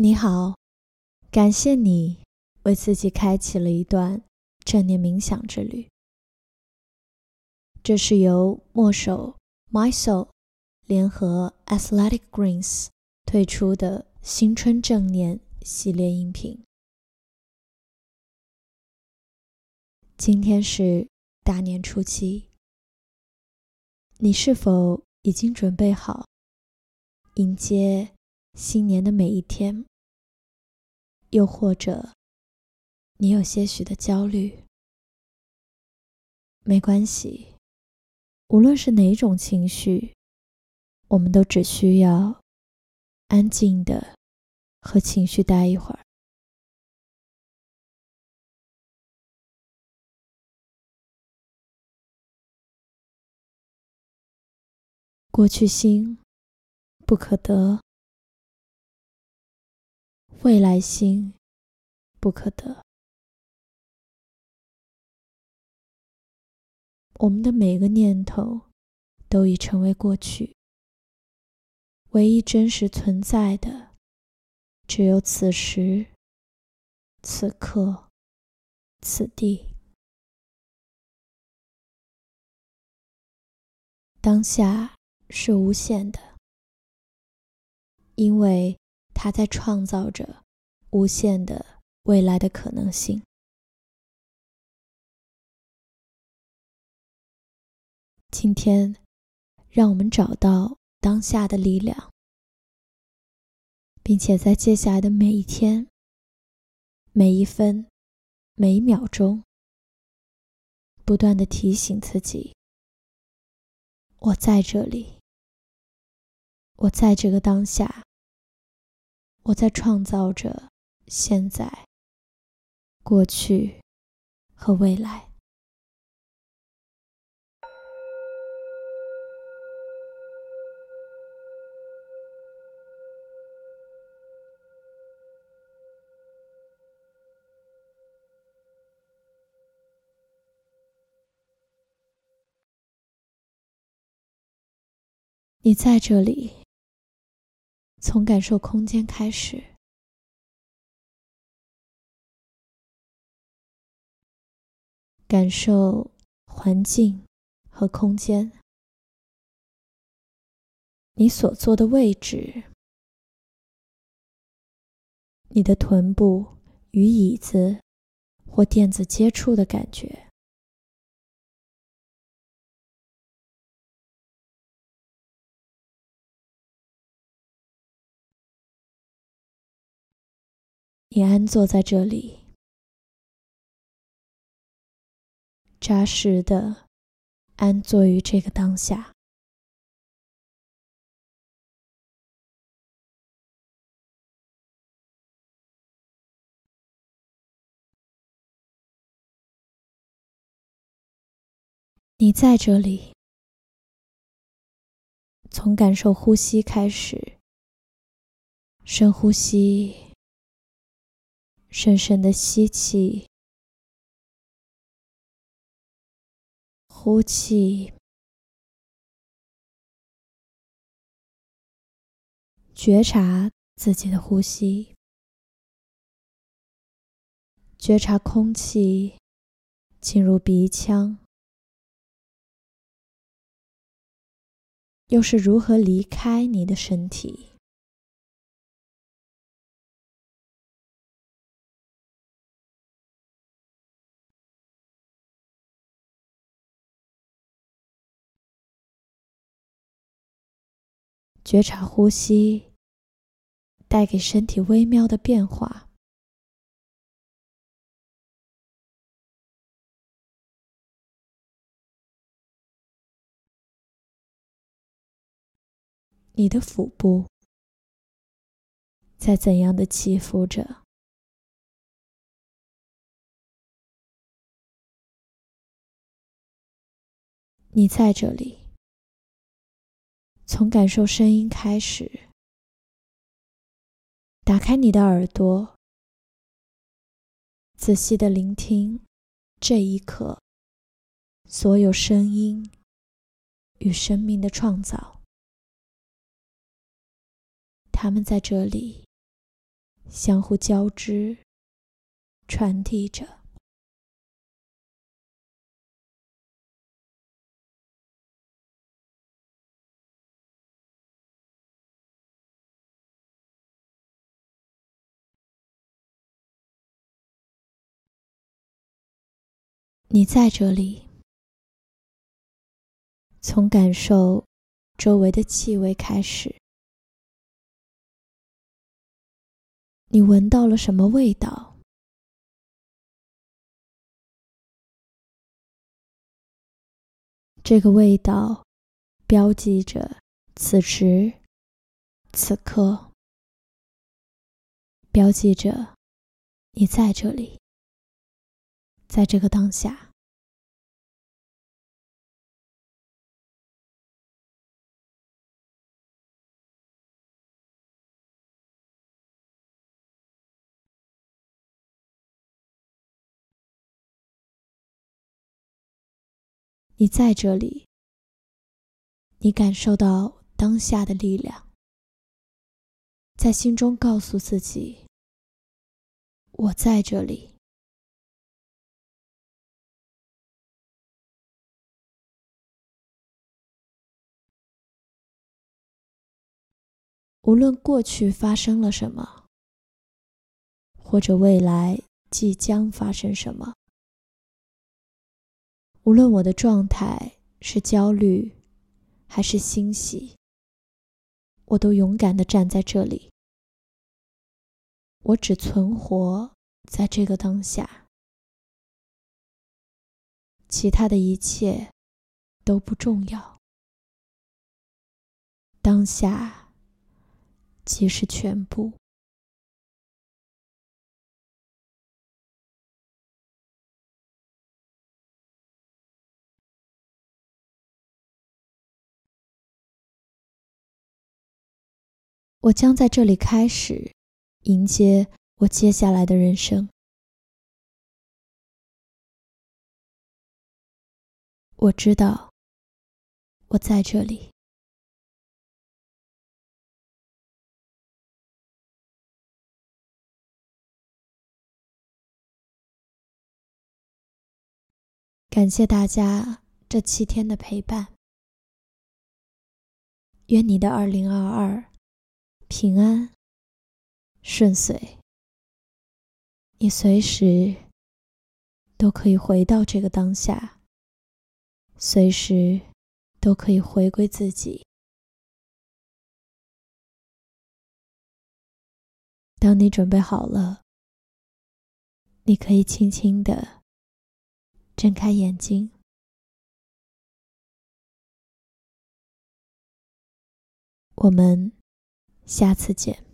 你好，感谢你为自己开启了一段正念冥想之旅。这是由墨手 My Soul 联合 Athletic Greens 推出的新春正念系列音频。今天是大年初七，你是否已经准备好迎接新年的每一天？又或者，你有些许的焦虑，没关系。无论是哪种情绪，我们都只需要安静的和情绪待一会儿。过去心不可得。未来心不可得。我们的每个念头都已成为过去，唯一真实存在的只有此时、此刻、此地。当下是无限的，因为。他在创造着无限的未来的可能性。今天，让我们找到当下的力量，并且在接下来的每一天、每一分、每一秒钟，不断的提醒自己：我在这里，我在这个当下。我在创造着现在、过去和未来。你在这里。从感受空间开始，感受环境和空间，你所坐的位置，你的臀部与椅子或垫子接触的感觉。你安坐在这里，扎实的安坐于这个当下。你在这里，从感受呼吸开始，深呼吸。深深的吸气，呼气，觉察自己的呼吸，觉察空气进入鼻腔，又是如何离开你的身体。觉察呼吸带给身体微妙的变化。你的腹部在怎样的起伏着？你在这里。从感受声音开始，打开你的耳朵，仔细的聆听这一刻所有声音与生命的创造。他们在这里相互交织，传递着。你在这里，从感受周围的气味开始。你闻到了什么味道？这个味道标记着此时此刻，标记着你在这里。在这个当下，你在这里，你感受到当下的力量，在心中告诉自己：“我在这里。”无论过去发生了什么，或者未来即将发生什么，无论我的状态是焦虑还是欣喜，我都勇敢地站在这里。我只存活在这个当下，其他的一切都不重要。当下。即是全部。我将在这里开始迎接我接下来的人生。我知道，我在这里。感谢大家这七天的陪伴，愿你的二零二二平安顺遂。你随时都可以回到这个当下，随时都可以回归自己。当你准备好了，你可以轻轻的。睁开眼睛，我们下次见。